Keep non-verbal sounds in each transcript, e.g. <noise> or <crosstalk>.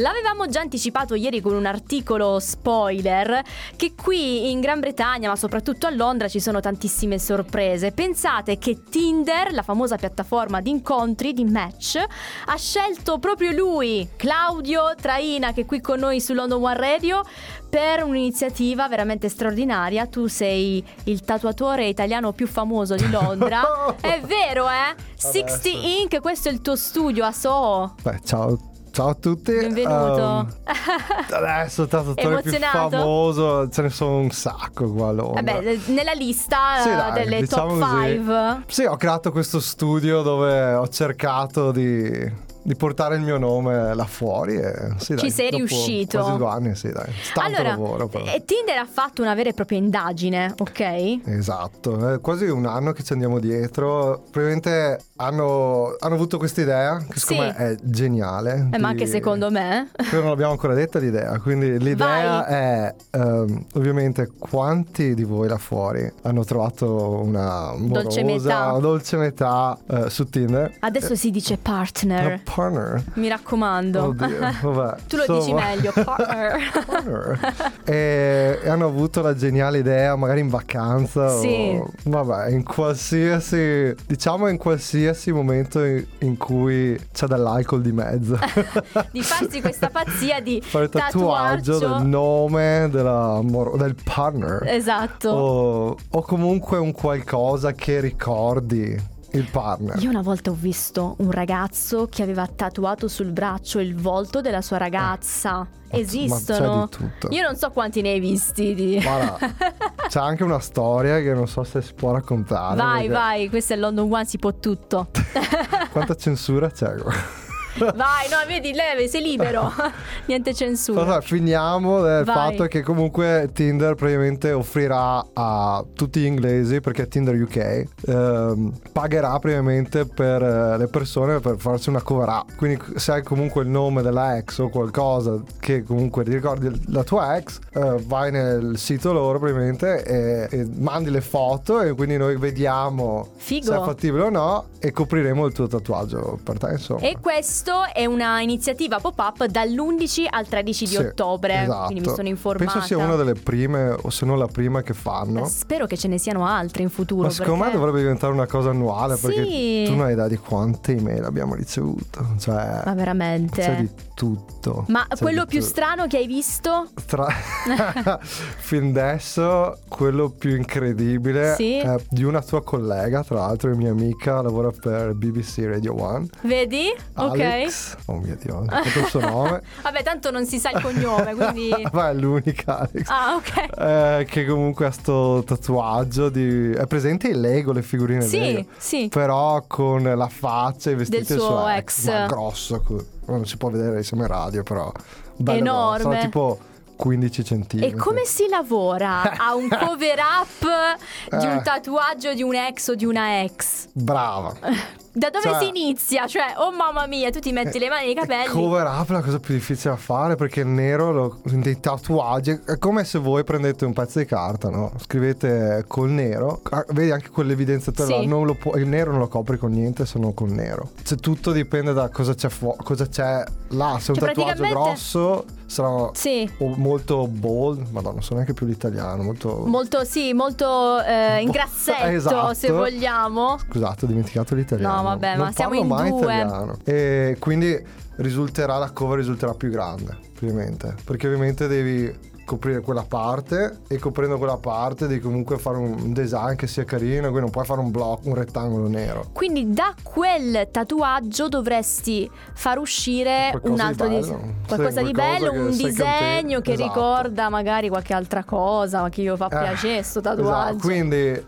L'avevamo già anticipato ieri con un articolo spoiler che qui in Gran Bretagna, ma soprattutto a Londra, ci sono tantissime sorprese. Pensate che Tinder, la famosa piattaforma di incontri, di match, ha scelto proprio lui, Claudio Traina, che è qui con noi su London One Radio, per un'iniziativa veramente straordinaria. Tu sei il tatuatore italiano più famoso di Londra. <laughs> è vero, eh? 60 Inc., questo è il tuo studio a Soho. Beh, ciao. Ciao a tutti. Benvenuto. Um, <laughs> adesso il tatuatore più Emozionato? famoso, ce ne sono un sacco qua a Londra. Vabbè, nella lista Sì, eh, dai, delle diciamo top così. 5. Sì, ho creato questo studio dove ho cercato di, di portare il mio nome là fuori e sì, Ci dai, sei riuscito. Quasi due anni, sì, dai. Tanto allora, lavoro però. eh, Tinder ha fatto una vera e propria indagine, ok? Esatto, è quasi un anno che ci andiamo dietro. Probabilmente hanno, hanno avuto questa idea, che secondo Sì. me è geniale. Eh, ma anche di- secondo me. Però non l'abbiamo ancora detta l'idea, quindi l'idea Vai. è ehm, ovviamente quanti di voi là fuori hanno trovato una Dolce amorosa, metà. dolce metà eh, su Tinder. Adesso si dice partner. partner. Mi raccomando. Oddio, vabbè. <laughs> tu lo dici Insomma, meglio, partner. <laughs> partner. e, e hanno avuto la geniale idea, magari in vacanza Sì. o vabbè, in qualsiasi diciamo in qualsiasi momento in, cui c'è dell'alcol di mezzo. <laughs> di farsi questa pazzia di <laughs> Fare il tatuaggio del nome della del partner. Esatto. O, o comunque un qualcosa che ricordi il partner. Io una volta ho visto un ragazzo che aveva tatuato sul braccio il volto della sua ragazza. Esistono. Eh. Tutto. Io non so quanti ne hai visti. Di... Guarda, <laughs> c'è anche una storia che non so se si può raccontare. Vai, perché vai, questo è London One, si può tutto. <laughs> Quanta censura c'è? <laughs> vai, no, vedi, leve, sei libero. <laughs> Niente censura. Vabbè, finiamo del Vai. fatto che comunque Tinder praticamente offrirà a tutti gli inglesi, perché Tinder UK ehm, pagherà praticamente per eh, le persone per farsi una cover up. Quindi se hai comunque il nome della ex o qualcosa che comunque ti ricordi la tua ex, eh, vai nel sito loro praticamente e, e mandi le foto e quindi noi vediamo Figo. se è fattibile o no e copriremo il tuo tatuaggio per te insomma. E questo è una iniziativa pop-up dall'11 al 13 di Sì, ottobre. esatto. Quindi mi sono informata. Penso sia una delle prime, o se non la prima che fanno. Spero che ce ne siano altre in futuro. Ma secondo me perché- dovrebbe diventare una cosa annuale Sì. perché tu non hai idea di quante email abbiamo ricevuto. Cioè, Ma veramente. c'è di tutto. Ma C'è quello più strano che hai visto? Tra- <laughs> <laughs> fin adesso quello più incredibile Sì. è di una tua collega, tra l'altro mia amica, lavora per BBC Radio 1. Vedi? Alex. Oh mio Dio, ho il suo nome. Ok. <laughs> Vabbè, tanto non si sa il cognome, quindi. Ma è l'unica Alex. Ah, ok. Eh, che comunque ha sto tatuaggio di... È presente il Lego, le figurine Sì, Lego? sì. Però con la faccia e i vestiti Del suo suo ex. Ma grosso. Non si può vedere insieme in radio, però... bello Enorme. grosso, tipo 15 E centimetri. come si lavora <laughs> a un cover up di un Eh. tatuaggio di un ex o di una ex? Brava. <laughs> Da dove Cioè- si inizia? Cioè, oh mamma mia, tu ti metti le mani nei capelli. Cover up è la cosa più difficile da fare perché il nero, lo, dei tatuaggi, è come se voi prendete un pezzo di carta, no? Scrivete col nero, ah, vedi anche quell'evidenziatore Sì. là, può- il nero non lo copri con niente se non col nero. Cioè tutto dipende da cosa c'è, fu- cosa c'è là, se è un Cioè, tatuaggio praticamente- grosso sarà Sì. molto bold, madonna, non so neanche più l'italiano, molto... Molto, sì, molto eh, in grassetto, <laughs> esatto. se vogliamo. Scusate, ho dimenticato l'italiano. No, vabbè, non ma siamo in mai due. italiano. E quindi risulterà la cover risulterà più grande, ovviamente. Perché ovviamente devi coprire quella parte e coprendo quella parte devi comunque fare un design che sia carino, quindi non puoi fare un blocco, un rettangolo nero. Quindi da quel tatuaggio dovresti far uscire Qualcosa un di altro bello. disegno. Sì, Qualcosa di qualcosa bello, che un disegno che Esatto. ricorda magari qualche altra cosa, che io fa Eh, piacere sto tatuaggio. Esatto, quindi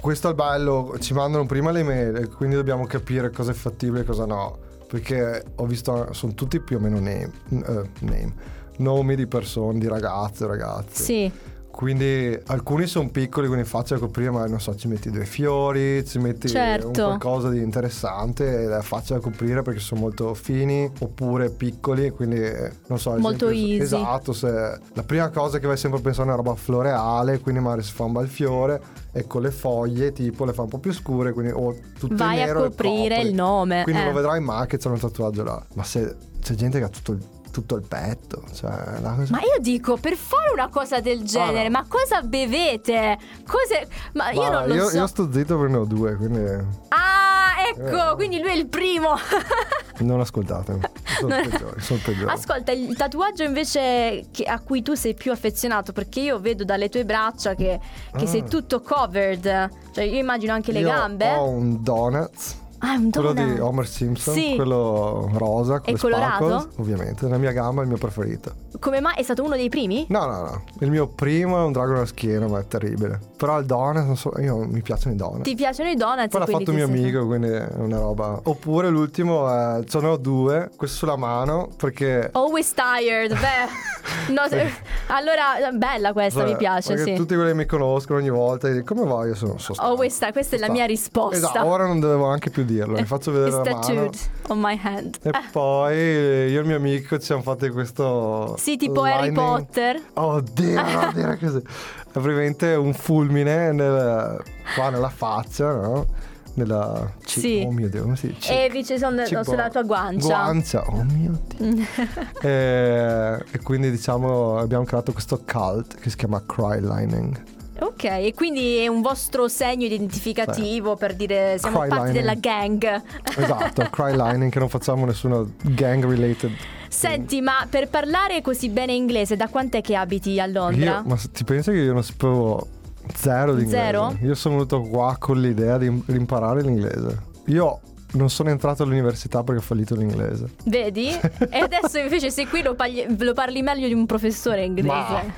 questo il bello, ci mandano prima le mail quindi dobbiamo capire cosa è fattibile e cosa no. Perché ho visto, sono tutti più o meno name, eh, name nomi di persone, di ragazze, ragazzi. Sì. Quindi alcuni sono piccoli, quindi facile da coprire, ma non so, ci metti due fiori, ci metti Certo. un qualcosa di interessante ed è facile da coprire perché sono molto fini oppure piccoli, quindi eh, non so. Molto esempio, easy. Esatto, se la prima cosa che vai sempre a pensare è una roba floreale, quindi magari si fa un bel fiore e con le foglie tipo le fa un po' più scure, quindi o tutto in Vai a coprire copri. il nome. Quindi eh. lo vedrai mai che c'è un tatuaggio là. Ma se c'è gente che ha tutto il tutto il petto. Cioè, cosa... Ma io dico, per fare una cosa del genere, no. ma cosa bevete? Cose... Ma io Guarda, non lo io, so. io sto zitto perché ne ho due, quindi Ah, ecco, Eh. quindi lui è il primo. <laughs> non ascoltatemi. Sono Non- sono il peggiore. Ascolta, il tatuaggio invece che- a cui tu sei più affezionato, perché io vedo dalle tue braccia che, che Ah. sei tutto covered. Cioè, io immagino anche le Io gambe. Ho un donut. Ah, Quello di Homer Simpson, Sì. quello rosa con E colorato? ovviamente. La mia gamba è il mio preferito. Come mai è stato uno dei primi? No, no, no. Il mio primo è un drago alla schiena, ma è terribile. Però il donut, non so, io mi piacciono i donut. Ti piacciono i donut? Poi l'ha fatto mio amico, quindi è una roba. Oppure l'ultimo, è, ce ne ho due, questo sulla mano, perché. Always tired, beh. <laughs> No, se- allora, bella questa, mi piace, perché sì. tutti quelli che mi conoscono ogni volta, come vai? Io sono, sono Always tired, questa è la mia stanco." risposta. Esatto, ora non dovevo neanche più dirlo, mi faccio vedere It's la mano. on my hand. E poi io e il mio amico ci siamo fatti questo. Sì, tipo Harry lining. Potter. Oddio, <laughs> non dire così. È praticamente un fulmine nel- qua nella faccia, no? Nella. ci- Sì. Oh mio Dio, come si dice? E dice sono Cibo- sulla tua guancia. Guancia, oh mio <laughs> Dio. e, e quindi diciamo abbiamo creato questo cult che si chiama Cry Lining. Ok, e quindi è un vostro segno identificativo per dire siamo Cry parte lining. della gang. Esatto, <laughs> Cry Lining che non facciamo nessuno gang related. Senti, ma per parlare così bene inglese, da quant'è che abiti a Londra? Io, ma ti pensi che io non sapevo zero di inglese? Zero? Io sono venuto qua con l'idea di imparare l'inglese. Io non sono entrato all'università perché ho fallito l'inglese. Vedi? E <laughs> adesso invece sei qui lo, pagli- lo parli meglio di un professore inglese.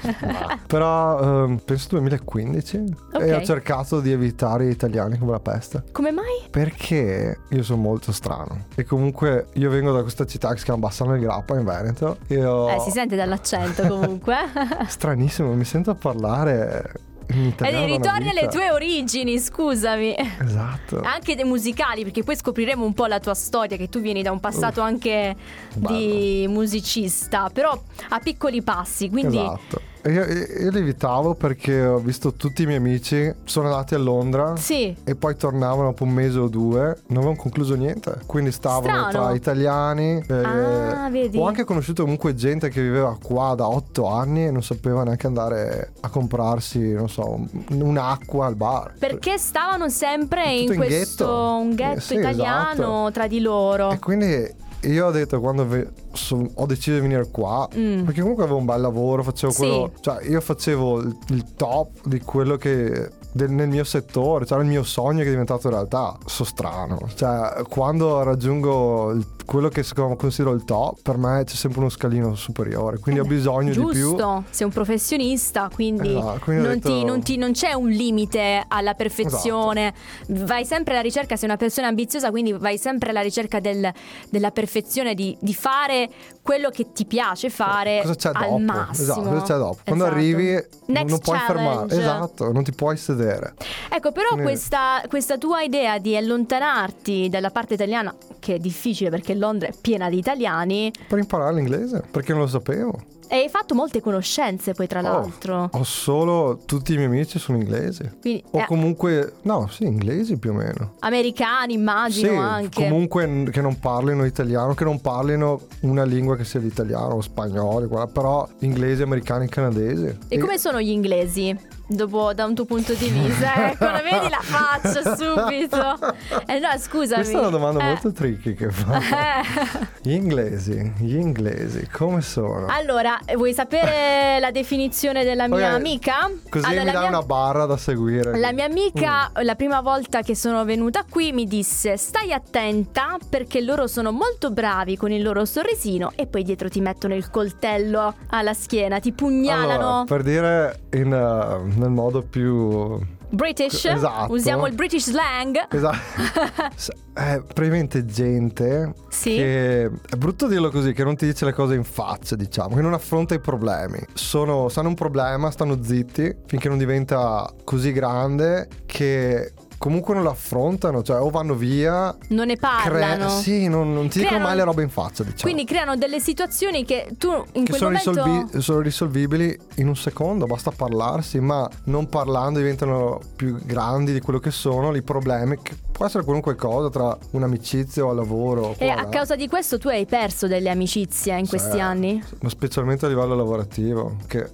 Però ehm, penso 2015 Ok. e ho cercato di evitare gli italiani come la peste. Come mai? Perché io sono molto strano. E comunque io vengo da questa città che si chiama Bassano del Grappa in Veneto. E ho... Eh, si sente dall'accento comunque. <laughs> Stranissimo, mi sento parlare in Ed italiano. una ritorni alle tue origini, scusami. Esatto. Anche dei musicali, perché poi scopriremo un po' la tua storia, che tu vieni da un passato anche di musicista, però a piccoli passi, quindi Esatto. E Io, io li evitavo perché ho visto tutti i miei amici sono andati a Londra sì, e poi tornavano dopo un mese o due, non avevano concluso niente. Quindi stavano Strano. tra italiani. eh, Ah, vedi. Ho anche conosciuto comunque gente che viveva qua da otto anni e non sapeva neanche andare a comprarsi, non so, un- un'acqua al bar. perché stavano sempre in in questo ghetto. un Eh, ghetto sì, italiano esatto. tra di loro. E quindi io ho detto quando ve- so- ho deciso di venire qua, Mm. perché comunque avevo un bel lavoro, facevo Sì. quello, cioè io facevo il, il top di quello che del- nel mio settore, cioè il mio sogno che è diventato realtà. Sono strano, cioè quando raggiungo il- quello che considero il top, per me c'è sempre uno scalino superiore, quindi ho bisogno di più. Giusto, sei un professionista, quindi, Esatto, quindi non, ti- detto- non ti- non c'è un limite alla perfezione. Esatto. Vai sempre alla ricerca, sei una persona ambiziosa, quindi vai sempre alla ricerca del- della perfezione, di, di fare quello che ti piace fare Cosa c'è al dopo? massimo. Esatto, cosa c'è dopo? Quando Esatto. arrivi non- Next non puoi fermare, esatto, non ti puoi sedere. Ecco, però Quindi- questa, questa tua idea di allontanarti dalla parte italiana, che è difficile perché Londra è piena di italiani, Per imparare l'inglese, perché non lo sapevo. e hai fatto molte conoscenze poi tra Oh, l'altro. Ho solo tutti i miei amici sono inglesi. Quindi, O eh, comunque, no, sì, inglesi più o meno. americani immagino sì, anche. comunque che non parlino italiano, che non parlino una lingua che sia l'italiano o spagnolo, guarda, però inglesi, americani, canadesi. E come sono gli inglesi? Dopo, da un tuo punto di vista, <laughs> ecco, la vedi la faccia subito. Eh no, scusami. Questa è una domanda Eh, molto tricky che fa. <laughs> Gli inglesi, gli inglesi, come sono? Allora, vuoi sapere la definizione della mia Ok, amica? Così allora, mi dai mia- una barra da seguire. La mia amica, Mm. la prima volta che sono venuta qui, mi disse: Stai attenta perché loro sono molto bravi con il loro sorrisino e poi dietro ti mettono il coltello alla schiena, ti pugnalano. Allora, per dire in, eh, nel modo più British, Esatto. usiamo il British slang. Esatto. È <laughs> praticamente gente Sì. che è brutto dirlo così, che non ti dice le cose in faccia, diciamo, che non affronta i problemi. Sono, sanno un problema, stanno zitti finché non diventa così grande che comunque non lo affrontano, cioè o vanno via, Non ne parlano. crea- sì, non, non ti dicono Creano- mai le robe in faccia, diciamo. Quindi creano delle situazioni che tu in che quel sono, momento risolvi- sono risolvibili in un secondo, basta parlarsi, ma non parlando diventano più grandi di quello che sono i problemi, che può essere qualunque cosa tra un'amicizia o al lavoro. E a là. causa di questo tu hai perso delle amicizie in questi Sì. anni? Ma specialmente a livello lavorativo, che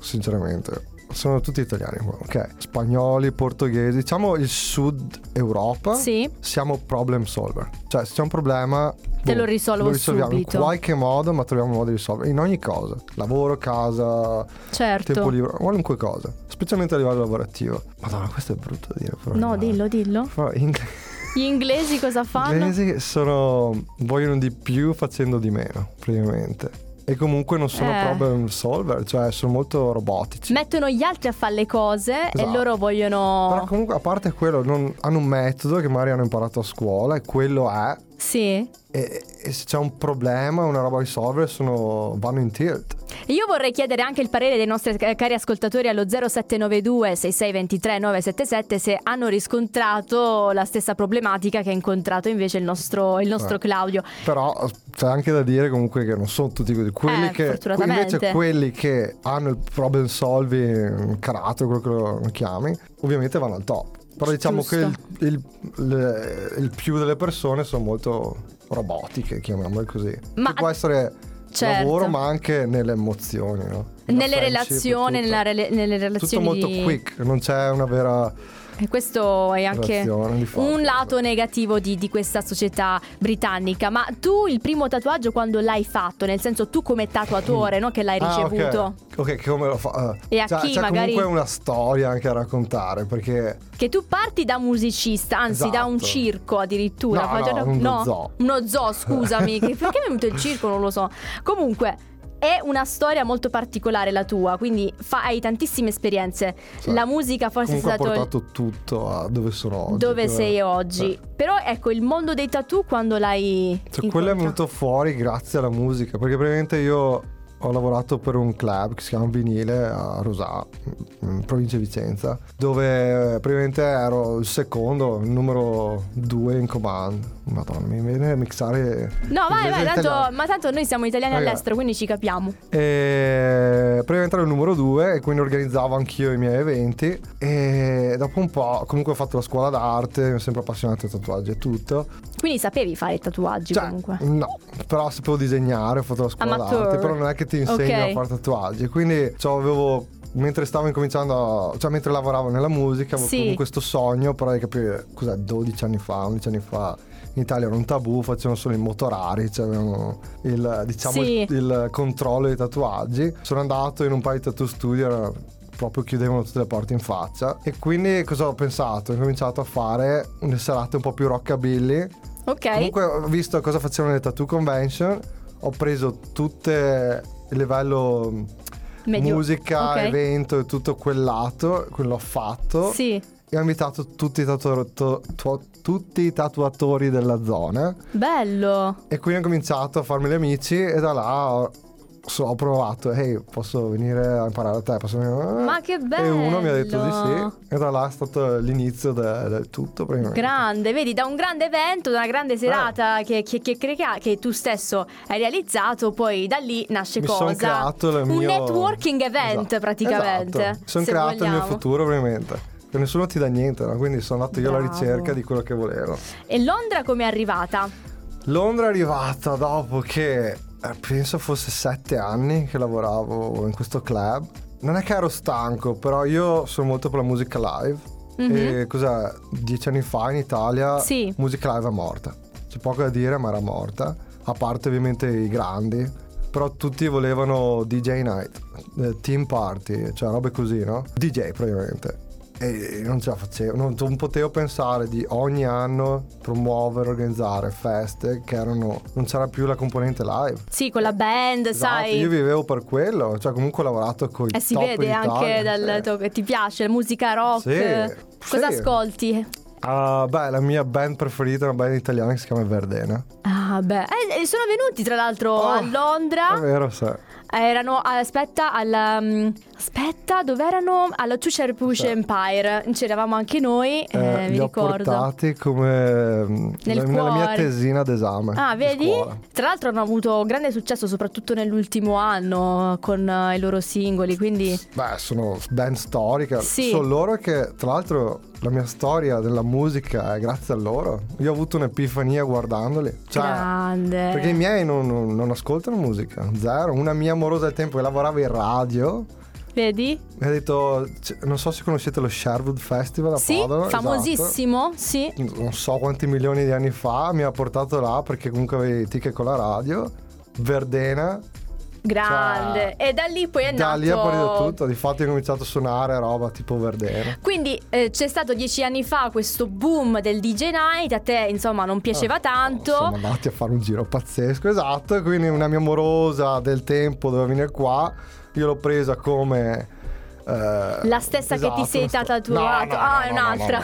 sinceramente sono tutti italiani qua, ok? Spagnoli, portoghesi, diciamo il sud Europa. Sì. Siamo problem solver. Cioè, se c'è un problema. Te lo boh, risolvo lo risolviamo subito. in qualche modo, ma troviamo un modo di risolvere. In ogni cosa. Lavoro, casa, Certo. tempo libero, qualunque cosa. Specialmente a livello lavorativo. Madonna, questo è brutto da dire. Però No, dillo, dillo. Però ingle- <laughs> Gli inglesi cosa fanno? inglesi sono. vogliono di più facendo di meno, praticamente. E comunque non sono Eh. problem solver, cioè sono molto robotici. Mettono gli altri a fare le cose e Esatto. loro vogliono... Però comunque a parte quello, non- hanno un metodo che magari hanno imparato a scuola e quello è. Sì. E, e se c'è un problema, una roba da risolvere, sono, vanno in tilt. E Io vorrei chiedere anche il parere dei nostri eh, cari ascoltatori allo 0792 6623 977 se hanno riscontrato la stessa problematica che ha incontrato invece il nostro, il nostro Eh. Claudio. Però c'è anche da dire comunque che non sono tutti così. Quelli Eh, che invece quelli che hanno il problem solving carattere, quello che lo chiami, ovviamente vanno al top. Però diciamo Giusto. che il, il- le- il più delle persone sono molto robotiche, chiamiamole così. Ma- che può essere Certo. lavoro, ma anche nelle emozioni, no? Nelle relazioni, tutto. nella rele- nelle Tutto relazioni molto di- quick, non c'è una vera E questo è anche un lato negativo di, di questa società britannica. Ma tu il primo tatuaggio quando l'hai fatto? Nel senso tu come tatuatore, no? Che l'hai Ah, ok. ricevuto. ok, che come lo fa? eh. E a Cioè, chi c'è magari- comunque una storia anche a raccontare, perché Che tu parti da musicista, anzi da un Esatto. circo addirittura. No, già- no, uno zoo. Uno zoo, scusami. perché mi è venuto il circo? Non lo so. Comunque. È una storia molto particolare la tua, quindi fa- hai tantissime esperienze. Sì. La musica forse è comunque ha stato il- portato tutto a dove sono oggi. dove sei oggi. Eh. Però ecco, il mondo dei tattoo quando l'hai Cioè, quello è venuto fuori grazie alla musica, perché praticamente io ho lavorato per un club che si chiama Vinile a Rosà, in provincia di Vicenza, dove eh, praticamente ero il secondo, il numero due in command. Madonna, mi viene a mixare... No, vai, vai, tanto, ma tanto noi siamo italiani Raga. all'estero, quindi ci capiamo. E praticamente ero il numero due e quindi organizzavo anch'io i miei eventi e dopo un po' comunque ho fatto la scuola d'arte, mi ho sempre appassionato ai tatuaggi e tutto. Quindi sapevi fare i tatuaggi Cioè, comunque. no, però sapevo disegnare, ho fatto la scuola Amateur. d'arte, però non è che ti insegno Ok. a fare tatuaggi. Quindi cioè, avevo mentre stavo incominciando, a- cioè mentre lavoravo nella musica, avevo Sì. comunque questo sogno, però di capire cos'è 12 anni fa, 11 anni fa. In Italia era un tabù, facevano solo i motorari, cioè avevano il, diciamo, Sì. il, il controllo dei tatuaggi. Sono andato in un paio di tattoo studio, proprio chiudevano tutte le porte in faccia. E quindi cosa ho pensato? Ho cominciato a fare le serate un po' più rockabilly. Ok. Comunque ho visto cosa facevano le tattoo convention, ho preso tutte il livello Meglio- musica, ok. evento e tutto quel lato, quello ho fatto Sì, e ho invitato tutti i, tatu- to- to- tutti i tatuatori della zona bello. e quindi ho cominciato a farmi gli amici e da là ho, so- ho provato, ehi posso venire a imparare da te, posso venire... Ma che bello. E uno mi ha detto di sì e da là è stato l'inizio de- del tutto. Grande, vedi, da un grande evento, da una grande serata che, che, che, crea- che tu stesso hai realizzato, poi da lì nasce Mi cosa? Un mio- networking event Esatto. praticamente. Esatto. Sono creato il mio vogliamo. futuro ovviamente. Che nessuno ti dà niente, no? quindi sono andato io alla ricerca di quello che volevo. E Londra come è arrivata? Londra è arrivata dopo che eh, penso fosse sette anni che lavoravo in questo club. Non è che ero stanco, però io sono molto per la musica live. Mhm. E cos'è? Dieci anni fa in Italia Sì. musica live è morta. C'è poco da dire, ma era morta. A parte ovviamente i grandi. Però tutti volevano DJ night, eh, team party, cioè robe così, no? DJ praticamente. E non ce la facevo, non, non potevo pensare di ogni anno promuovere, organizzare feste che erano. non c'era più la componente live. Sì, con la band, Esatto, sai. io vivevo per quello, cioè comunque ho lavorato con i Eh, si vede anche dal sì. tuo- che ti piace la musica rock. Sì, Cosa sì. ascolti? Ah, beh, la mia band preferita è una band italiana che si chiama Verdena. Ah, beh, eh, eh, sono venuti tra l'altro Oh, a Londra. È vero, sì. Erano, aspetta, alla... mm, aspetta, dove erano? Alla Push Sì. Empire. C'eravamo anche noi, eh, Eh, mi li ho ricordo. portati come mm, Nel la- nella mia tesina d'esame. Ah, di vedi? Tra l'altro hanno avuto grande successo soprattutto nell'ultimo anno con eh, i loro singoli, quindi Beh, sono band storiche. Sì. Sono loro che, tra l'altro, la mia storia della musica è grazie a loro. Io ho avuto un'epifania guardandoli. Cioè, grande. perché i miei non, non- non ascoltano musica, zero. Una mia amorosa al tempo che lavorava in radio Vedi? mi ha detto, non so se conoscete lo Sherwood Festival a Sì, Padova. esatto. famosissimo, sì. Non so quanti milioni di anni fa mi ha portato là perché comunque avevi ticket con la radio. Verdena, Grande. e da lì poi è Cioè, da nato lì è partito tutto. Difatti ho cominciato a suonare roba tipo Verdena. Quindi eh, c'è stato dieci anni fa questo boom del DJ Night, a te insomma non piaceva tanto. Siamo andati a fare un giro pazzesco, esatto. Quindi una mia amorosa del tempo doveva venire qua. Io l'ho presa come. eh, La stessa che ti sei una sto- tatuato. No, no, Ah, è no, un'altra.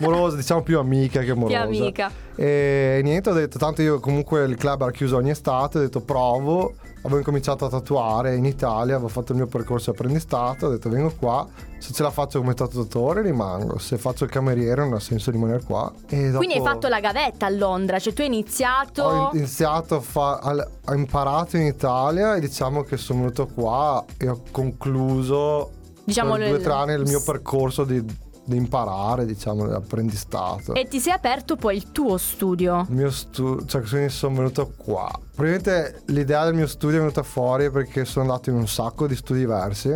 Morosa, diciamo più amica che amorosa. amica. E niente, ho detto, tanto io comunque il club era chiuso ogni estate, ho detto provo. Avevo incominciato a tatuare in Italia, avevo fatto il mio percorso di apprendistato, ho detto vengo qua, se ce la faccio come tatuatore rimango, se faccio il cameriere non ha senso rimanere qua. Dopo Quindi hai fatto la gavetta a Londra, cioè tu hai iniziato... Ho in- iniziato a fare, ho imparato in Italia e diciamo che sono venuto qua e ho concluso Diciamo per le- due o tre anni il mio percorso di, di imparare, diciamo, di apprendistato. E ti sei aperto poi il tuo studio. Il mio studio, cioè quindi sono venuto qua. Probabilmente l'idea del mio studio è venuta fuori perché sono andato in un sacco di studi diversi.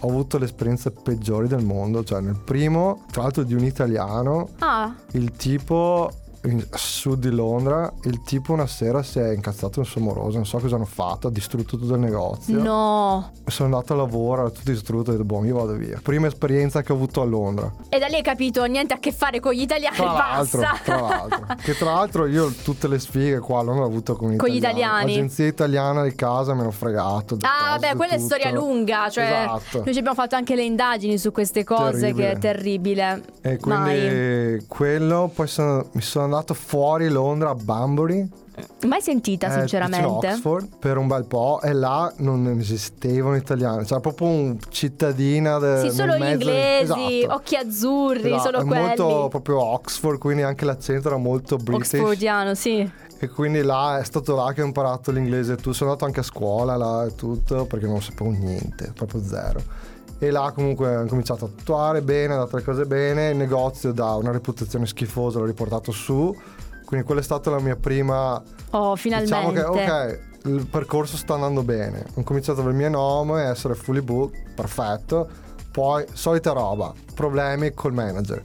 Ho avuto le esperienze peggiori del mondo, cioè nel primo, tra l'altro di un italiano, Ah, il tipo in a sud di Londra, il tipo una sera si è incazzato in suo moroso, non so cosa hanno fatto, ha distrutto tutto il negozio. no. Sono andato a lavoro, era tutto distrutto, ho detto, boh, io vado via. Prima esperienza che ho avuto a Londra. E da lì hai capito niente a che fare con gli italiani, Tra l'altro, basta. tra l'altro. <laughs> che tra l'altro io tutte le sfighe qua a Londra ho avuto con, Con gli italiani. L'agenzia italiana di casa mi hanno fregato. Ah, vabbè, quella è tutto. storia lunga. Cioè, Esatto. noi ci abbiamo fatto anche le indagini su queste cose, Terribile. che è terribile. E Mai. quindi quello, poi sono- mi sono andato fuori Londra a Banbury. Mai sentita, eh, sinceramente. Oxford per un bel po' e là non esistevano italiani, c'era proprio un cittadina de- Sì, solo gli mezzo inglesi, Esatto. occhi azzurri, Esatto, solo è quelli. molto proprio Oxford, quindi anche l'accento era molto british. Oxfordiano, sì. E quindi là è stato là che ho imparato l'inglese tutto. Sono andato anche a scuola là e tutto perché non sapevo niente, proprio zero. E là comunque ho cominciato a tatuare bene, ho dato le cose bene. Il negozio da una reputazione schifosa l'ho riportato su. Quindi quella è stata la mia prima. Oh, finalmente. Diciamo che ok, il percorso sta andando bene. Ho cominciato per il mio nome, essere fully booked, perfetto. Poi solita roba, problemi col manager.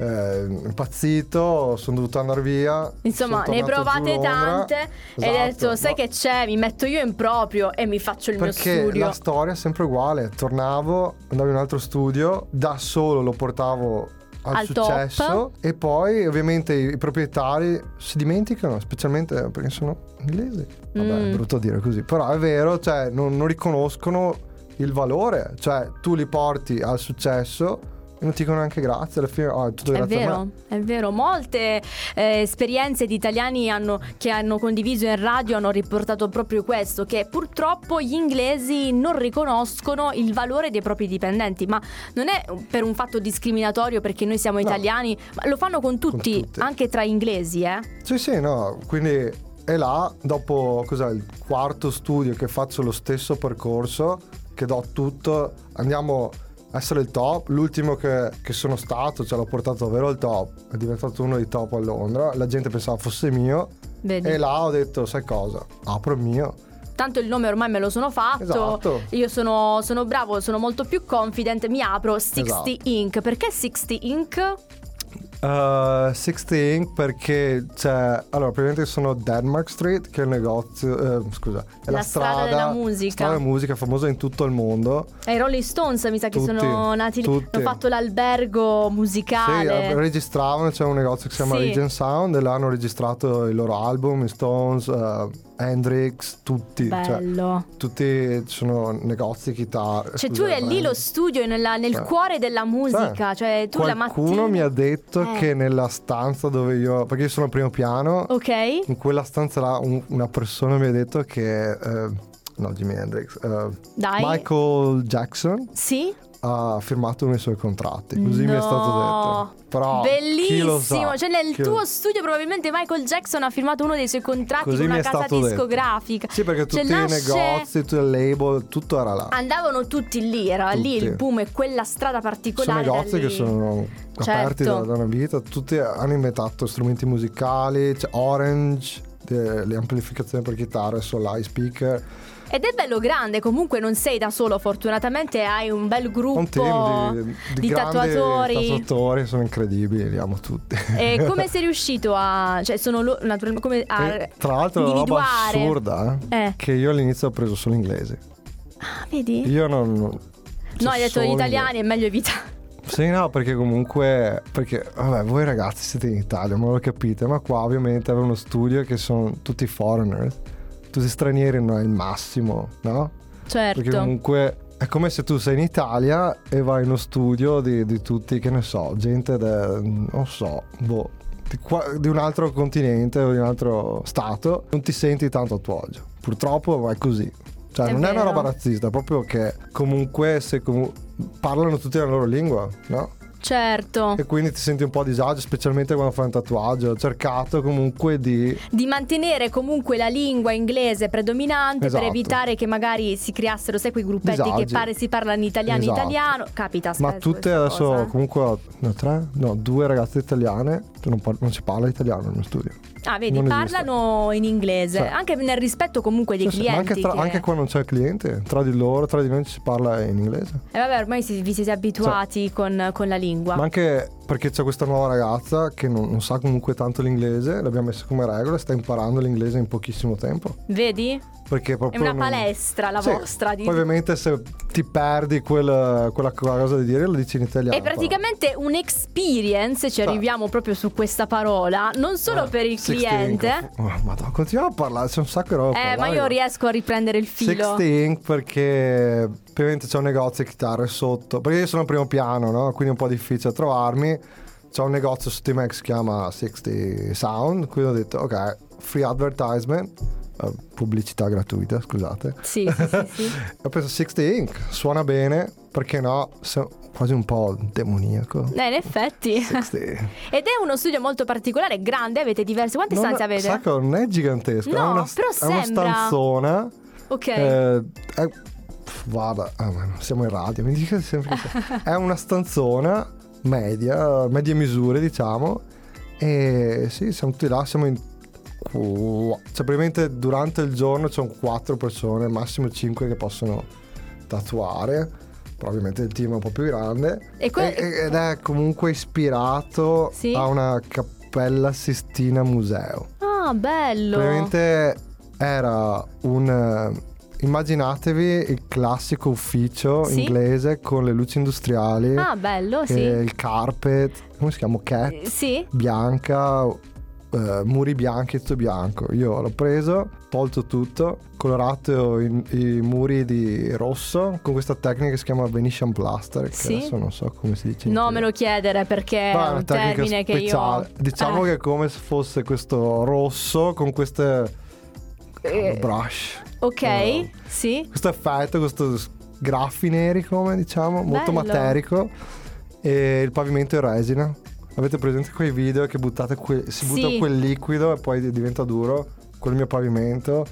Eh, impazzito, sono dovuto andare via. Insomma, ne provate tante e hai Esatto, detto, sai no, che c'è, mi metto io in proprio e mi faccio il Perché mio studio. la storia è sempre uguale. Tornavo, andavo in un altro studio, da solo lo portavo al, Al successo top. e poi ovviamente i, proprietari si dimenticano, specialmente perché sono inglesi. Vabbè, Mm. è brutto dire così, però è vero, cioè non, non riconoscono il valore, cioè tu li porti al successo non ti dicono neanche grazie, alla fine oh, è tutto grazie vero, è vero. Molte eh, esperienze di italiani hanno- che hanno condiviso in radio hanno riportato proprio questo, che purtroppo gli inglesi non riconoscono il valore dei propri dipendenti, ma non è per un fatto discriminatorio perché noi siamo No. italiani, ma lo fanno con tutti, tutti. anche tra inglesi, eh. Sì, sì, no, quindi è là, dopo cos'è, il quarto studio che faccio lo stesso percorso, che do tutto, andiamo essere il top, l'ultimo che, che sono stato, ce l'ho portato davvero al top, è diventato uno dei top a Londra, la gente pensava fosse mio Vedi? e là ho detto, sai cosa, apro il mio. Tanto il nome ormai me lo sono fatto. Esatto. Io sono, sono bravo, sono molto più confident. Mi apro 60 Esatto. Inc. Perché 60 Inc? Uh, 60 Inc perché c'è allora praticamente sono Denmark Street che è il negozio eh, scusa è La la, strada della musica. strada della musica famosa in tutto il mondo E i Rolling Stones mi sa che Tutti, sono nati lì. Hanno fatto l'albergo Sì, musicale. eh, registravano, c'è un negozio che si chiama Sì. Regent Sound e là hanno registrato i loro album, i Stones, eh, Hendrix, tutti. Cioè, Bello. tutti sono negozi, chitarre. Cioè, tu è lì eh. lo studio, nella- nel Cioè, cuore della musica. Cioè, tu la mattina. Qualcuno mi ha detto Eh. che nella stanza dove io, perché io sono al primo piano, Ok. in quella stanza là un- una persona mi ha detto che eh, no Jimi Hendrix, eh. Michael Jackson Sì? Ha firmato uno dei suoi contratti, così mi è stato No. detto. Però sa? Bellissimo, cioè nel Chi tuo studio probabilmente Michael Jackson ha firmato uno dei suoi contratti Così con una casa stato detto. discografica. Sì, perché Cioè, tutti nasce- i negozi, tutti i label, tutto era là. Andavano tutti lì, era lì Tutti. il boom e quella strada Sono particolare. da negozi che lì. sono aperti Certo. da, da una vita, tutti hanno inventato strumenti musicali, c'è Orange, de- le amplificazioni per chitarre, solai, speaker, Ed è bello grande, comunque non sei da solo, fortunatamente hai un bel gruppo un di, di, di tatuatori. tatuatori, sono incredibili, li amo tutti. E <laughs> come sei riuscito a. cioè, sono lo- naturalmente come a E tra l'altro la roba individuare. assurda eh, Eh. che io all'inizio ho preso solo inglese. Ah, vedi? Io non... non- no, cioè, hai detto solo gli italiani, è meglio evitare. Sì, no, perché comunque, perché vabbè, voi ragazzi siete in Italia, ma lo capite, ma qua ovviamente aveva uno studio che sono tutti foreigner, tutti stranieri non è il massimo, no? Perché Certo. comunque è come se tu sei in Italia e vai in uno studio di, di tutti, che ne so, gente, de- non so, boh, di, qua- di un altro continente o di un altro stato, non ti senti tanto a tuo agio. Purtroppo è così. Cioè, È non è una vero. roba razzista, proprio che comunque se comu- parlano tutti la loro lingua, no? Certo. E quindi ti senti un po' a disagio, specialmente quando fai un tatuaggio. Ho cercato comunque di Di mantenere comunque la lingua inglese predominante Esatto. per evitare che magari si creassero, sai, quei gruppetti che Disagi. pare si parlano italiano Esatto. italiano. Capita Ma spesso tutte questa adesso cosa. comunque ho no, tre, no, due ragazze italiane, non, par- non si parla italiano nel mio studio. Ah, vedi, non esiste. parlano in inglese, Sì. anche nel rispetto comunque dei ma clienti. anche, tra- che- anche quando non c'è il cliente, tra di loro, tra di noi si parla in inglese. E vabbè, ormai si- vi siete abituati con, con la lingua. Ma anche perché c'è questa nuova ragazza che non, non sa comunque tanto l'inglese, l'abbiamo messa come regola, sta imparando l'inglese in pochissimo tempo. Vedi? Perché È proprio una non- palestra la Sì, vostra. Di... Poi ovviamente se ti perdi quel- quella cosa di dire lo dici in italiano. È praticamente un experience, ci arriviamo proprio su questa parola, non solo Eh, per il 16 cliente. Oh, madonna, continuiamo a parlare, c'è un sacco di roba. Eh, ma io riesco a riprendere il filo. 16 perché ovviamente c'è un negozio di chitarre sotto. Perché io sono al primo piano, no? Quindi è un po' difficile trovarmi. C'è un negozio di me che si chiama 60 Sound. Quindi ho detto, ok, free advertisement. eh, pubblicità gratuita, scusate. Sì, sì, sì, sì. <laughs> Ho preso 60 Inc. Suona bene, perché no? Quasi un po' demoniaco. Eh, in effetti. 60. <laughs> Ed è uno studio molto particolare, grande, avete diverse. Quante Non stanze è- avete? Sai che non è gigantesco, è No, una, però è una sembra. stanzona. Ok. Eh, è- guarda, ah, siamo in radio, mi dica sempre che è una stanzona media, medie misure diciamo. E sì, siamo tutti là, siamo in... Cioè, praticamente durante il giorno ci sono quattro persone, massimo cinque che possono tatuare. Però ovviamente il team è un po' più grande. E que- ed è comunque ispirato Sì? a una cappella Sistina Museo. Ah, bello. Praticamente era un. Immaginatevi il classico ufficio Sì. inglese con le luci industriali, Ah, bello, e sì. il carpet, come si chiama? Cat, Eh, Sì. bianca, eh, muri bianchi, tutto bianco. Io l'ho preso, tolto tutto, colorato i, i muri di rosso con questa tecnica che si chiama Venetian Plaster, che Sì. adesso non so come si dice. Non me lo chiedere perché Ma è un termine che io. speciale. Diciamo Eh, che è come se fosse questo rosso con queste Eh. brush. Ok, Oh. sì. Questo effetto, questo graffi neri come diciamo, molto Bello. materico. E il pavimento in resina. Avete presente quei video che buttate que- si butta Sì. quel liquido e poi diventa duro? Quel mio pavimento.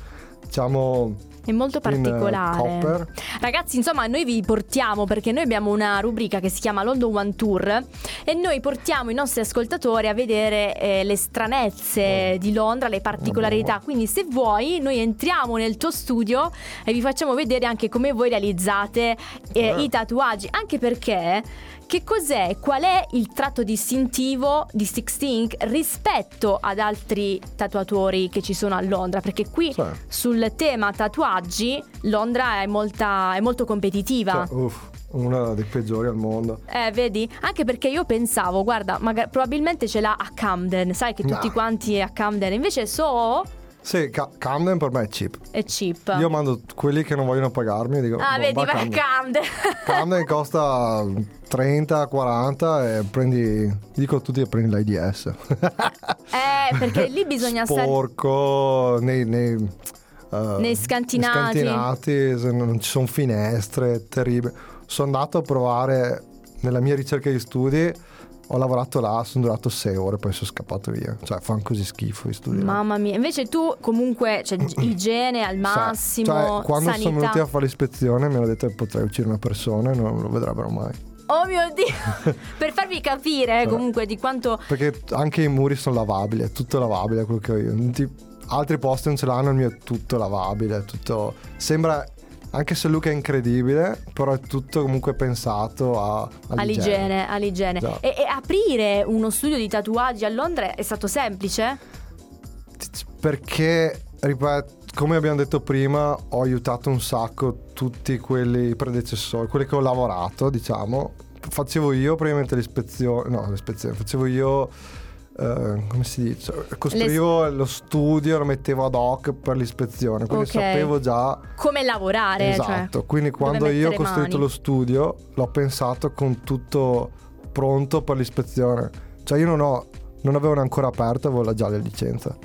Diciamo È molto in, eh, particolare. copper. Ragazzi, insomma, noi vi portiamo perché noi abbiamo una rubrica che si chiama London One Tour e noi portiamo i nostri ascoltatori a vedere eh, le stranezze di Londra, le particolarità. Quindi, se vuoi, noi entriamo nel tuo studio e vi facciamo vedere anche come voi realizzate eh, Eh. i tatuaggi. Anche perché. Che cos'è? Qual è il tratto distintivo di Sixty Ink rispetto ad altri tatuatori che ci sono a Londra? Perché qui Sì. sul tema tatuaggi Londra è, molta, è molto competitiva. Cioè, uff, uno dei peggiori al mondo. Eh, vedi? Anche perché io pensavo, guarda, magari, probabilmente ce l'ha a Camden, sai che tutti No. quanti a Camden, invece So Sì, Ca- Camden per me è cheap. è cheap. Io mando quelli che non vogliono pagarmi e dico ah, "Boh, vedi, va Camden." Camden. <laughs> Camden costa 30, 40 e prendi, dico a tutti che prendi l'AIDS. eh, perché lì bisogna stare... Sporco, nei, nei, eh, Nei scantinati. scantinati, non ci sono finestre, terribile. Sono andato a provare nella mia ricerca di studi, ho lavorato là, sono durato sei ore, poi sono scappato via. Cioè, fanno così schifo i studi. Mamma mia, invece tu comunque, cioè, gi- <clears throat> igiene al Cioè, massimo, cioè, quando sono venuti sanità. a fare l'ispezione mi hanno detto che potrei uccidere una persona e non lo vedrebbero mai. Oh mio Dio! <laughs> per farvi capire eh, comunque di quanto... Perché anche i muri sono lavabili, è tutto lavabile quello che ho io. Ti- altri posti non ce l'hanno, il mio è tutto lavabile, è tutto... Sembra, anche se Luca è incredibile, però è tutto comunque pensato a, All'igiene, all'igiene. Già. E, e aprire uno studio di tatuaggi a Londra è stato semplice? Perché, ripeto, come abbiamo detto prima, ho aiutato un sacco tutti quelli predecessori, quelli che ho lavorato, diciamo. Facevo io praticamente l'ispezione, no, l'ispezione, facevo io, eh, come si dice, costruivo lo studio, lo mettevo ad hoc per l'ispezione, quindi Ok. sapevo già Come lavorare? Esatto, Cioè, quindi quando io ho costruito mani. lo studio l'ho pensato con tutto pronto per l'ispezione. Cioè io non ho non avevo ancora aperto, avevo già la licenza.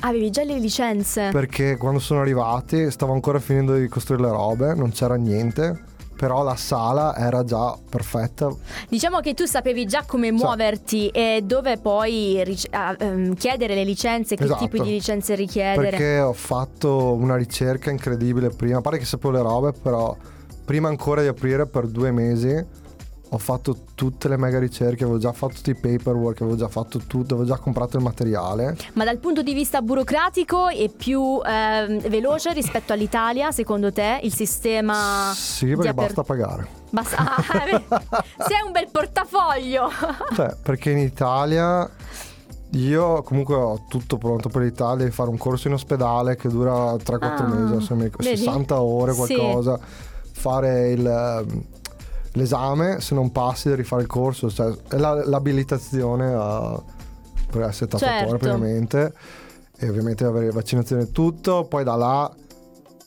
avevi già le licenze? Perché quando sono arrivati stavo ancora finendo di costruire le robe, non c'era niente. Però la sala era già perfetta. Diciamo che tu sapevi già come muoverti e dove poi ric- ehm, chiedere le licenze, che Esatto. tipo di licenze richiedere. Perché ho fatto una ricerca incredibile prima. A parte che sapevo le robe, però prima ancora di aprire per due mesi ho fatto tutte le mega ricerche, avevo già fatto tutti i paperwork, avevo già fatto tutto, avevo già comprato il materiale. Ma dal punto di vista burocratico è più ehm, veloce rispetto all'Italia, secondo te, il sistema Sì, perché aper- basta pagare. Basta- ah? <laughs> Sei un bel portafoglio. <laughs> Cioè, perché in Italia io comunque ho tutto pronto per l'Italia, di fare un corso in ospedale che dura 3-4 Ah, mesi, adesso mi ricordo, vedi? 60 ore Sì. qualcosa, fare il, ehm, l'esame, se non passi devi rifare il corso, cioè è la- l'abilitazione a, per essere tatuatore Certo. praticamente e ovviamente avere vaccinazione e tutto, poi da là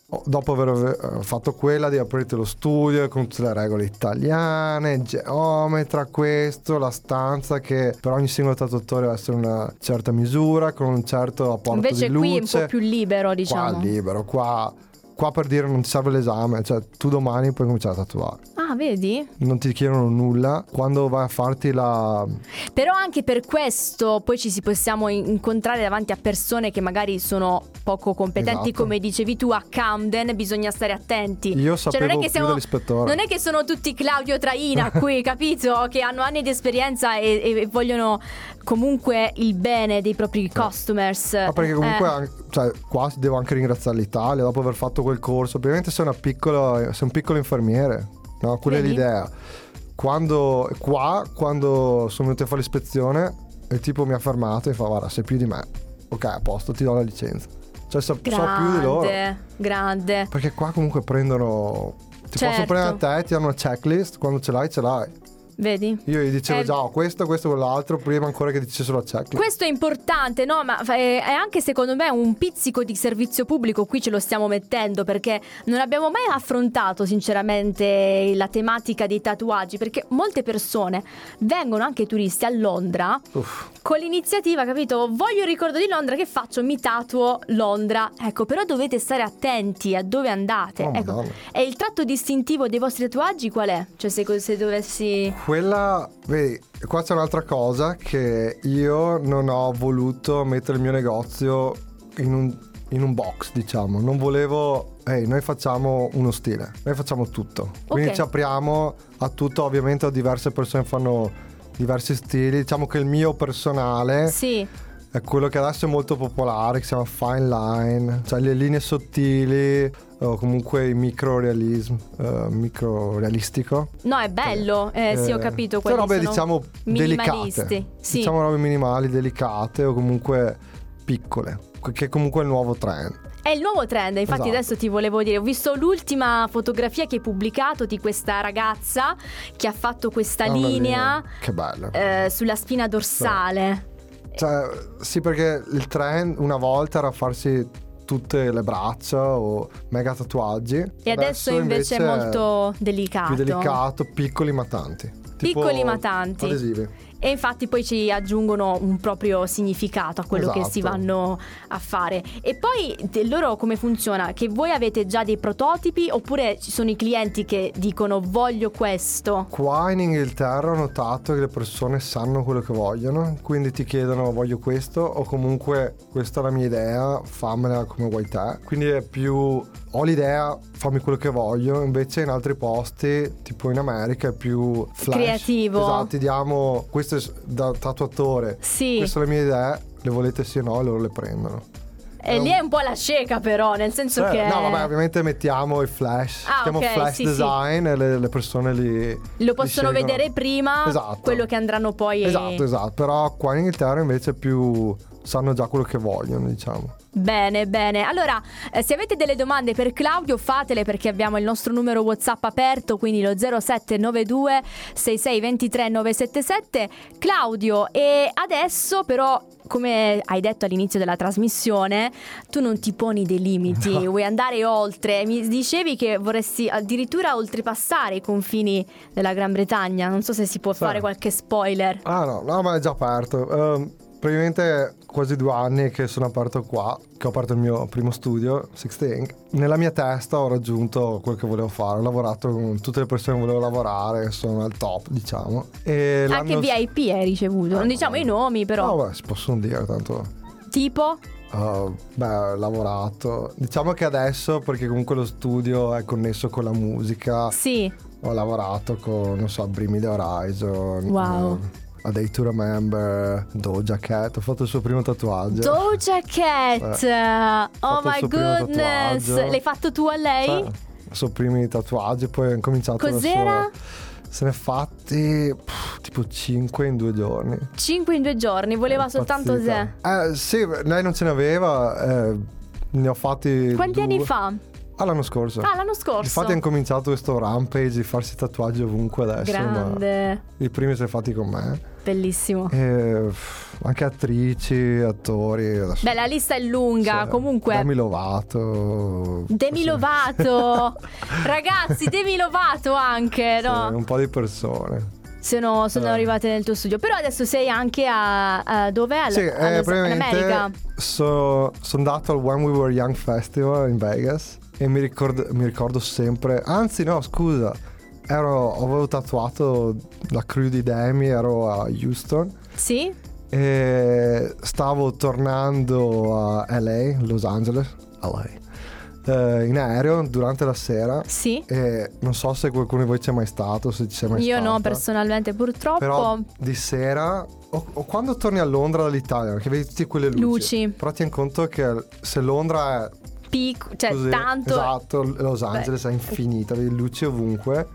oh, dopo aver eh, fatto quella di aprirti lo studio con tutte le regole italiane, geometra, questo, la stanza che per ogni singolo tatuatore deve essere una certa misura, con un certo apporto Invece di luce. qui è un po' più libero, Qua diciamo. è libero, qua, qua per dire non ti serve l'esame, cioè tu domani puoi cominciare a tatuare. Ah, vedi? Non ti chiedono nulla. Quando vai a farti la... Però anche per questo poi ci si possiamo in- incontrare davanti a persone che magari sono poco competenti, Esatto. come dicevi tu a Camden, bisogna stare attenti. Io Cioè, sapevo non è che siamo- dell'ispettore. Non è che sono tutti Claudio Traina <laughs> qui, capito? Che hanno anni di esperienza e, e vogliono comunque il bene dei propri customers. Ma perché comunque Eh, cioè, qua devo anche ringraziare l'Italia dopo aver fatto quel corso. Ovviamente sei, una piccola, sei un piccolo infermiere, no? Quella Vedi? è l'idea. Quando, qua, quando sono venuto a fare l'ispezione, il tipo mi ha fermato e fa guarda sei più di me. Ok, a posto, ti do la licenza. Cioè so, so più di loro. grande, grande. Perché qua comunque prendono... Ti Certo. possono prendere a te, ti danno una checklist, quando ce l'hai ce l'hai. Vedi? Io gli dicevo Eh, già ho questo, questo, quell'altro, prima ancora che dicessero la checklist. Questo è importante, no? Ma fa- è anche secondo me un pizzico di servizio pubblico qui ce lo stiamo mettendo perché non abbiamo mai affrontato sinceramente la tematica dei tatuaggi perché molte persone vengono anche turisti a Londra Uff. con l'iniziativa, capito? Voglio il ricordo di Londra, che faccio? Mi tatuo Londra. Ecco, però dovete stare attenti a dove andate. Oh, ecco. E il tratto distintivo dei vostri tatuaggi qual è? Cioè se, se dovessi... Quella, vedi, qua c'è un'altra cosa che io non ho voluto mettere il mio negozio in un, in un box, diciamo. Non volevo, ehi, noi facciamo uno stile, noi facciamo tutto. Quindi ci apriamo a tutto, ovviamente diverse persone fanno diversi stili. Diciamo che il mio personale Sì, è quello che adesso è molto popolare, che si chiama fine line, cioè le linee sottili o comunque il microrealismo, eh, microrealistico. no, è bello. Eh, sì, ho Eh, capito. Sono Quelli robe sono diciamo minimalisti. delicate. Sì. Diciamo robe minimali, delicate o comunque piccole, che è comunque il nuovo trend. È il nuovo trend, infatti Esatto. adesso ti volevo dire, ho visto l'ultima fotografia che hai pubblicato di questa ragazza che ha fatto questa una linea Che bello. eh, sulla spina dorsale. Cioè, sì, perché il trend una volta era farsi tutte le braccia o mega tatuaggi. E adesso, invece, è molto delicato. più delicato, piccoli ma tanti. Tipo Piccoli ma tanti. Adesivi. E infatti poi ci aggiungono un proprio significato a quello che si Esatto. vanno a fare. E poi loro come funziona? Che voi avete già dei prototipi oppure ci sono i clienti che dicono voglio questo? Qua in Inghilterra ho notato che le persone sanno quello che vogliono, quindi ti chiedono voglio questo o comunque questa è la mia idea, fammela come vuoi te. Quindi è più ho l'idea, fammi quello che voglio, invece in altri posti, tipo in America, è più flash. Creativo. Esatto, ti diamo questo è da tatuatore, Sì. queste sono le mie idee, le volete sì o no e loro le prendono. E lì è un po' la cieca però, nel senso Eh, che No, vabbè, ovviamente mettiamo i flash, Ah, chiamo ok, flash sì, sì. design e le, le persone li lo possono li vedere prima Esatto. quello che andranno poi Esatto, esatto. Però qua in Inghilterra invece più sanno già quello che vogliono, diciamo. Bene, bene. Allora, eh, se avete delle domande per Claudio, fatele perché abbiamo il nostro numero WhatsApp aperto, quindi lo 0792 6623 977. Claudio, e adesso però, come hai detto all'inizio della trasmissione, tu non ti poni dei limiti, No. vuoi andare oltre. Mi dicevi che vorresti addirittura oltrepassare i confini della Gran Bretagna. Non so se si può Sì. fare qualche spoiler. Ah no, no, ma è già aperto. Ehm, praticamente quasi due anni che sono aperto qua, che ho aperto il mio primo studio, Sixth Ink. Nella mia testa ho raggiunto quello che volevo fare. Ho lavorato con tutte le persone che volevo lavorare, sono al top, diciamo. E Anche VIP hai ricevuto. Non diciamo i nomi, però. No, beh, si possono dire, tanto... Tipo? Uh, beh, ho lavorato. Diciamo che adesso, perché comunque lo studio è connesso con la musica, Sì. ho lavorato con, non so, Bring Me The Horizon. Wow. eh, A Day to Remember, Doja Cat. Ho fatto il suo primo tatuaggio. Doja Cat. oh fatto il my goodness. L'hai fatto tu a lei? Cioè, i suoi primi tatuaggi, poi ho incominciato da Cos'era? Se ne è fatti pff, tipo 5 in due giorni. Cinque in due giorni, voleva È soltanto te. Eh sì, lei non ce ne aveva, eh, ne ho fatti Quanti due. anni fa? Ah, l'anno scorso. Ah, l'anno scorso. Infatti ha incominciato questo rampage di farsi tatuaggi ovunque adesso. Grande. I primi si sono fatti con me. Bellissimo. E, pff, anche attrici, attori. Adesso, Beh, la lista è lunga. cioè, Comunque. Demi Lovato. Demi. Lovato. <laughs> Ragazzi, Demi Lovato anche, Sì, no? un po' di persone. Sono, sono Eh. arrivate nel tuo studio. Però adesso sei anche a. a dove? All- sì, eh, in America. so- sono andato al When We Were Young Festival in Vegas e mi ricordo, mi ricordo sempre, anzi no scusa, ero, avevo tatuato la crew di Demi, ero a Houston Sì? e stavo tornando a LA, Los Angeles, LA, eh, in aereo durante la sera Sì. e non so se qualcuno di voi c'è mai stato, se ci sei mai Io stata. no, personalmente, purtroppo. Però di sera o, o quando torni a Londra dall'Italia, che vedi tutte quelle luci. Luci. Però ti rendi conto che se Londra è Pic- cioè, così, tanto. esatto, Los Angeles è infinita, vedi luci ovunque.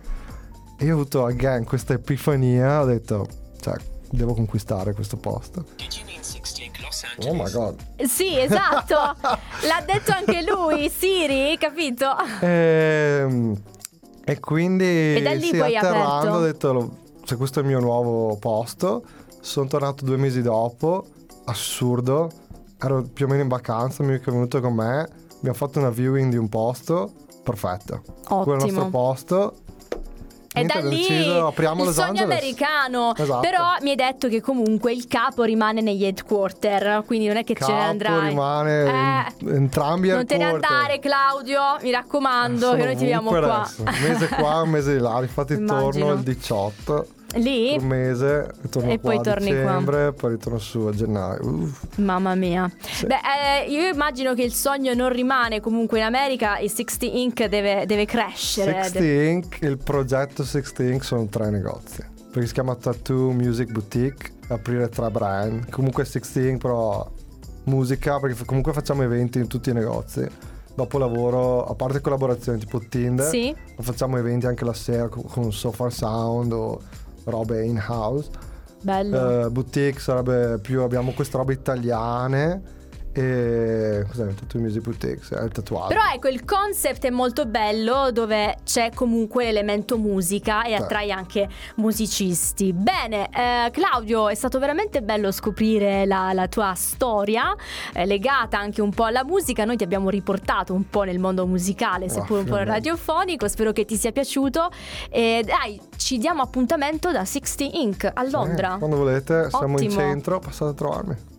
E io ho avuto again questa epifania, ho detto, cioè, devo conquistare questo posto. Did you mean 16 Los Oh my god. Sì, esatto. <laughs> L'ha detto anche lui, Siri, capito? Ehm, E, quindi E da lì sì, poi atterrando ho detto, "Lo- cioè, questo è il mio nuovo posto. Sono tornato due mesi dopo, assurdo. Ero più o meno in vacanza, amico è venuto con me. Abbiamo fatto una viewing di un posto, perfetto. Quello è il nostro Ottimo. posto. E Niente, da lì deciso, apriamo il Los sogno Angeles. americano. Esatto. Però mi hai detto che comunque il capo rimane negli headquarter, quindi non è che ce ne Capo andrai. rimane Eh, in- entrambi non te ne andare, Claudio, mi raccomando, Sono che noi ti vediamo qua. Un mese qua, un mese di là. Infatti <laughs> Immagino. torno il 18. Lì? Un mese, E qua poi a torni qua. dicembre, poi ritorno su a gennaio. Uff. Mamma mia. Beh, eh, io immagino che il sogno non rimane comunque in America e 60 Inc. deve, deve crescere. 60 Inc., il progetto 60 Inc. sono tre negozi. Perché si chiama Tattoo Music Boutique, aprire tre brand. Comunque 60 Inc. però musica, perché comunque facciamo eventi in tutti i negozi. Dopo lavoro, a parte collaborazioni tipo Tinder, Sì. facciamo eventi anche la sera con, con Software Sound o robe in house. Bello. Eh, boutique sarebbe più abbiamo queste robe italiane e cosa è Tattoo Music Boutique, è il tatuaggio. Però ecco, il concept è molto bello dove c'è comunque l'elemento musica e attrai anche musicisti. Bene, eh, Claudio, è stato veramente bello scoprire la, la tua storia eh, legata anche un po' alla musica. Noi ti abbiamo riportato un po' nel mondo musicale, seppur oh, un po' radiofonico. Spero che ti sia piaciuto. E dai, ci diamo appuntamento da 60 Inc. a Londra. Sì, quando volete, siamo Ottimo. in centro, passate a trovarmi.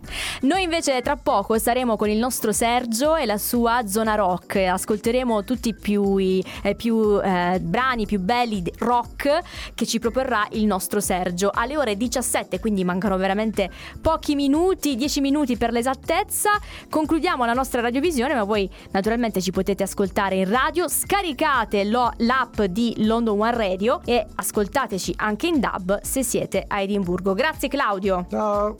Noi invece tra poco saremo con il nostro Sergio e la sua zona rock. Ascolteremo tutti i più, i, eh, più eh, brani più belli rock che ci proporrà il nostro Sergio alle ore 17, quindi mancano veramente pochi minuti, 10 minuti per l'esattezza. Concludiamo la nostra radiovisione, ma voi naturalmente ci potete ascoltare in radio. Scaricate lo, l'app di London One Radio e ascoltateci anche in dub se siete a Edimburgo. Grazie Claudio. Ciao.